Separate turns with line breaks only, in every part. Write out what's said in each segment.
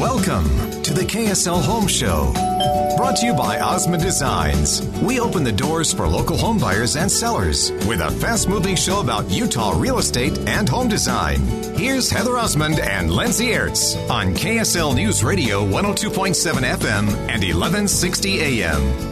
Welcome to the KSL Home Show. Brought to you by Osmond Designs. We open the doors for local home buyers and sellers with a fast moving show about Utah real estate and home design. Here's Heather Osmond and Lindsay Ertz on KSL News Radio 102.7 FM and 1160 AM.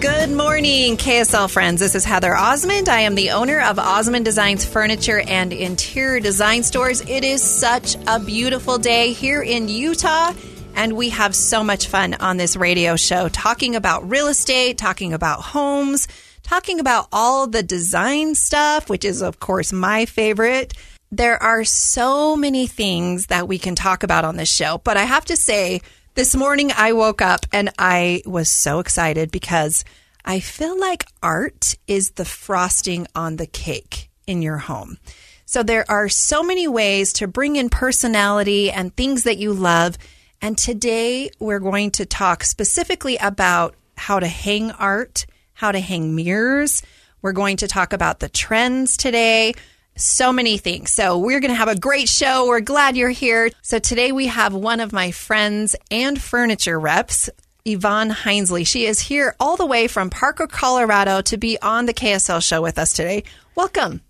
Good morning, KSL friends. This is Heather Osmond. I am the owner of Osmond Designs Furniture and Interior Design Stores. It is such a beautiful day here in Utah, and we have so much fun on this radio show talking about real estate, talking about homes, talking about all the design stuff, which is, of course, my favorite. There are so many things that we can talk about on this show, but I have to say, this morning I woke up and I was so excited because I feel like art is the frosting on the cake in your home. So there are so many ways to bring in personality and things that you love. And today we're going to talk specifically about how to hang art, how to hang mirrors. We're going to talk about the trends today so many things. So we're going to have a great show. We're glad you're here. So today we have one of my friends and furniture reps, Yvonne Hinesley. She is here all the way from Parker, Colorado to be on the KSL show with us today. Welcome.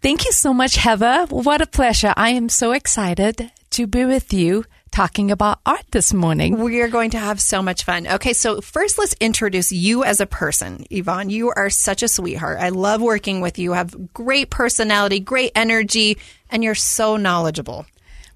Thank you so much, Heather. What a pleasure. I am so excited to be with you talking about art this morning.
We are going to have so much fun. Okay, so first let's introduce you as a person. Yvonne, you are such a sweetheart. I love working with you. you have great personality, great energy, and you're so knowledgeable.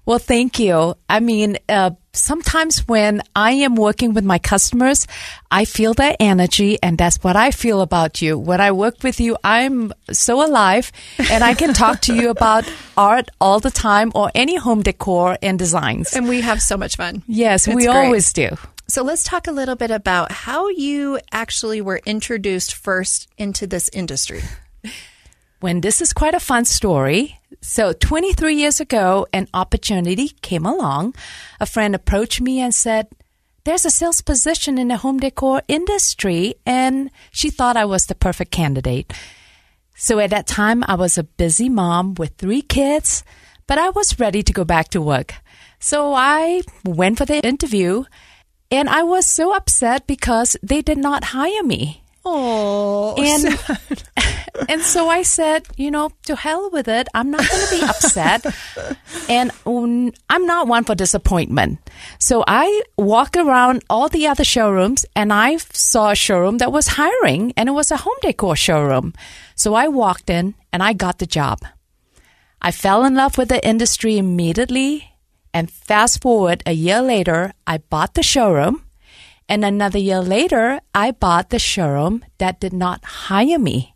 Well, thank you. I mean, uh, sometimes when I am working with my customers, I feel that energy, and that's what I feel about you. When I work with you, I'm so alive, and I can talk to you about art all the time or any home decor and designs.
And we have so much fun.
Yes,
It's
we
great.
always do.
So let's talk a little bit about how you actually were introduced first into this industry.
when this is quite a fun story. So, 23 years ago, an opportunity came along. A friend approached me and said, There's a sales position in the home decor industry, and she thought I was the perfect candidate. So, at that time, I was a busy mom with three kids, but I was ready to go back to work. So, I went for the interview, and I was so upset because they did not hire me.
Oh,
and and so I said, you know, to hell with it. I'm not going to be upset, and I'm not one for disappointment. So I walk around all the other showrooms, and I saw a showroom that was hiring, and it was a home decor showroom. So I walked in, and I got the job. I fell in love with the industry immediately, and fast forward a year later, I bought the showroom. And another year later, I bought the showroom that did not hire me.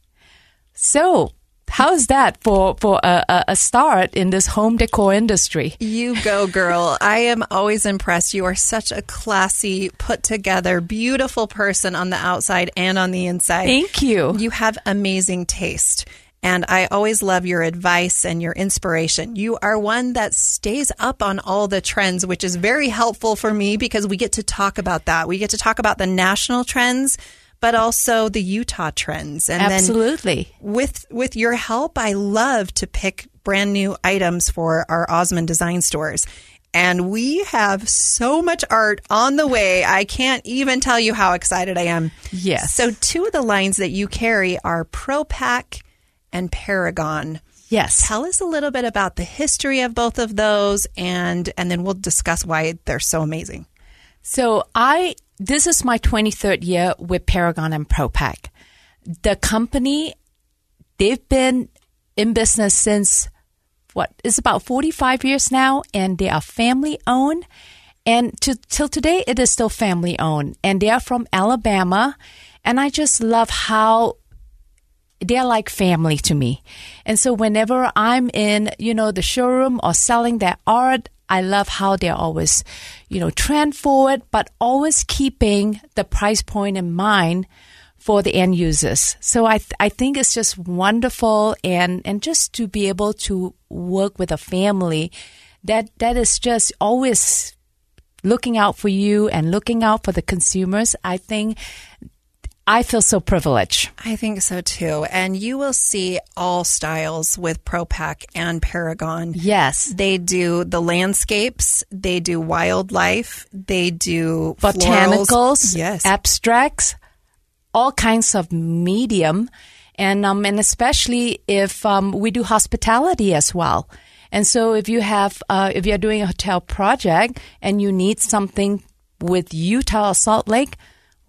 So, how's that for, for a, a, a start in this home decor industry?
You go, girl. I am always impressed. You are such a classy, put together, beautiful person on the outside and on the inside.
Thank you.
You have amazing taste. And I always love your advice and your inspiration. You are one that stays up on all the trends, which is very helpful for me because we get to talk about that. We get to talk about the national trends, but also the Utah trends. And
Absolutely.
Then with with your help, I love to pick brand new items for our Osmond design stores. And we have so much art on the way. I can't even tell you how excited I am.
Yes.
So two of the lines that you carry are Pro Pack and Paragon.
Yes.
Tell us a little bit about the history of both of those and and then we'll discuss why they're so amazing.
So I this is my 23rd year with Paragon and ProPack. The company they've been in business since what is about 45 years now and they are family owned and to, till today it is still family owned and they are from Alabama and I just love how they're like family to me. And so whenever I'm in, you know, the showroom or selling their art, I love how they're always, you know, trend forward, but always keeping the price point in mind for the end users. So I, th- I think it's just wonderful and, and just to be able to work with a family that, that is just always looking out for you and looking out for the consumers. I think I feel so privileged.
I think so too. And you will see all styles with ProPack and Paragon.
Yes.
They do the landscapes, they do wildlife, they do
botanicals,
florals. yes,
abstracts, all kinds of medium, and um, and especially if um, we do hospitality as well. And so if you have uh, if you're doing a hotel project and you need something with Utah or Salt Lake,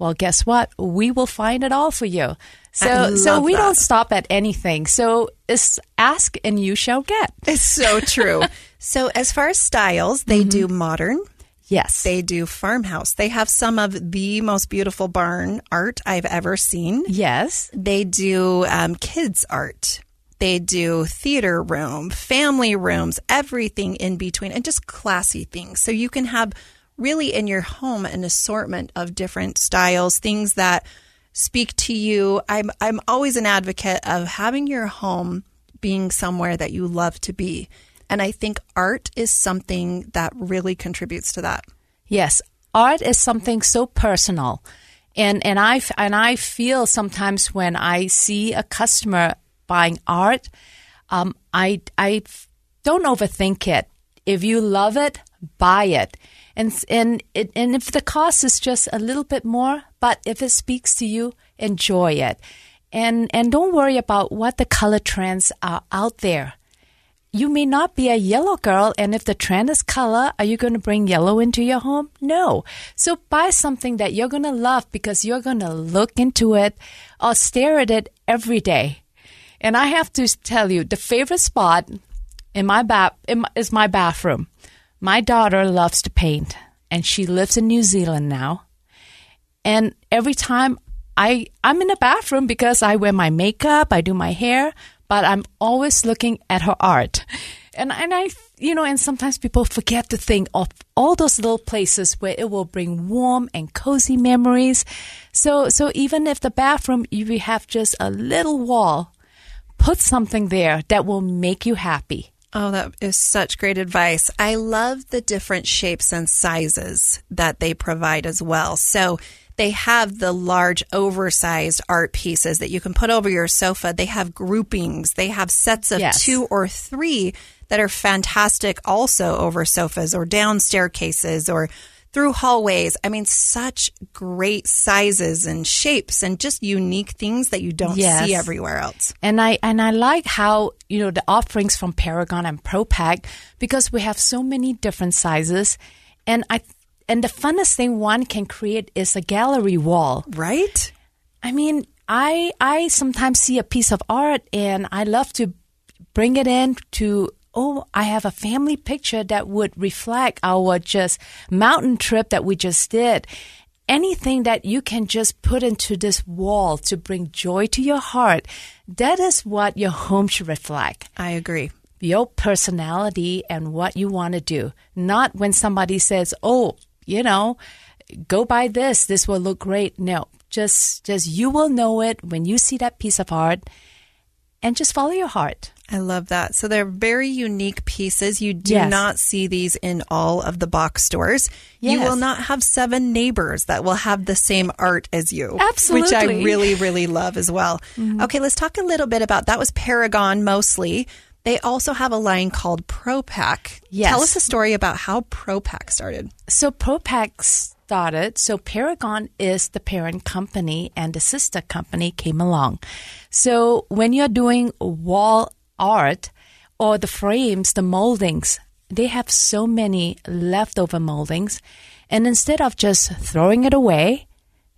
well, guess what? We will find it all for you. So so we
that.
don't stop at anything. So ask and you shall get.
It's so true. so as far as styles, they do modern.
Yes.
They do farmhouse. They have some of the most beautiful barn art I've ever seen.
yes.
They do um, kids art. They do theater room, family rooms, everything in between, and just classy things. So you can have really in your home an assortment of different styles, things that speak to you. I'm I'm always an advocate of having your home being somewhere that you love to be. And I think art is something that really contributes to that.
Yes, art is something so personal, and and I and I feel sometimes when I see a customer buying art, um, I I don't overthink it. If you love it, buy it, and and it, and if the cost is just a little bit more, but if it speaks to you, enjoy it, and and don't worry about what the color trends are out there you may not be a yellow girl, and if the trend is color, are you going to bring yellow into your home? No. So buy something that you're going to love because you're going to look into it or stare at it every day. And I have to tell you, the favorite spot in my bath is my bathroom. My daughter loves to paint, and she lives in New Zealand now. And every time I I'm in the bathroom because I wear my makeup, I do my hair, but I'm always looking at her art. And and I you know, and sometimes people forget to think of all those little places where it will bring warm and cozy memories. So so even if the bathroom you have just a little wall, put something there that will make you happy.
Oh, that is such great advice. I love the different shapes and sizes that they provide as well. So they have the large, oversized art pieces that you can put over your sofa. They have groupings. They have sets of
Yes.
two or three that are fantastic also over sofas or down staircases or through hallways. I mean, such great sizes and shapes and just unique things that you don't
Yes.
see everywhere else.
And I and I like how you know the offerings from Paragon and ProPack because we have so many different sizes, and I and the funnest thing one can create is a gallery wall.
Right?
I mean, I I sometimes see a piece of art and I love to bring it in to oh, I have a family picture that would reflect our just mountain trip that we just did. Anything that you can just put into this wall to bring joy to your heart, that is what your home should reflect
I agree.
your personality and what you want to do. Not when somebody says, "Oh, you know, go buy this. This will look great." No, just just you will know it when you see that piece of art and just follow your heart.
I love that. So they're very unique pieces. You do
Yes.
not see these in all of the box stores. You will not have seven neighbors that will have the same art as you. Absolutely. Which I really, really love as well. Mm-hmm. Okay, let's talk a little bit about that was Paragon mostly. They also have a line called ProPack.
Yes.
Tell us a story about how ProPack started.
So ProPack started. So Paragon is the parent company, and the sister company came along. So when you're doing wall art or the frames, the moldings, they have so many leftover moldings, and instead of just throwing it away,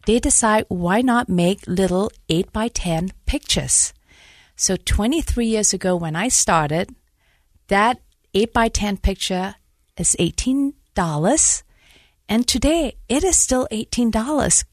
they decide why not make little 8 by 10 pictures. So 23 years ago when I started, that 8 by 10 picture is $18 and today it is still $18.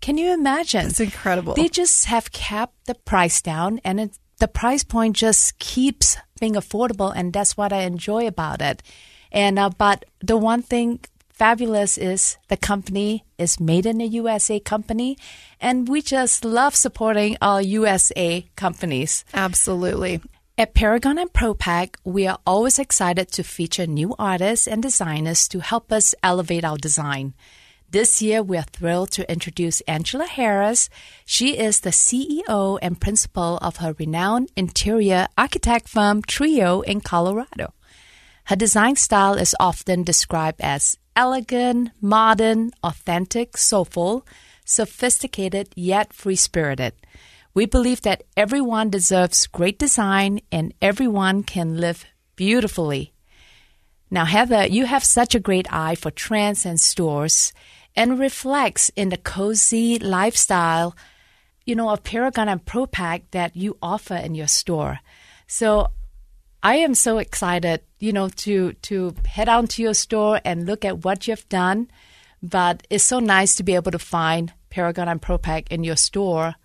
Can you imagine?
It's incredible.
They just have kept the price down and it, the price point just keeps being affordable and that's what I enjoy about it. And uh, but the one thing fabulous is the company is made in the USA company and we just love supporting our USA companies.
Absolutely.
At Paragon and ProPack, we are always excited to feature new artists and designers to help us elevate our design. This year, we are thrilled to introduce Angela Harris. She is the CEO and principal of her renowned interior architect firm Trio in Colorado. Her design style is often described as elegant, modern, authentic, soulful, sophisticated, yet free spirited. We believe that everyone deserves great design and everyone can live beautifully. Now, Heather, you have such a great eye for trends and stores and reflects in the cozy lifestyle, you know, of Paragon and ProPack that you offer in your store. So I am so excited, you know, to to head out to your store and look at what you've done. But it's so nice to be able to find Paragon and ProPack in your store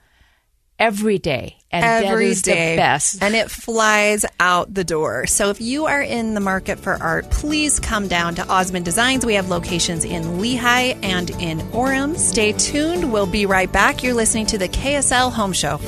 every day. And
every
that is
day.
the best.
And it flies out the door. So if you are in the market for art, please come down to Osmond Designs. We have locations in Lehi and in Orem. Stay tuned. We'll be right back. You're listening to the KSL Home Show.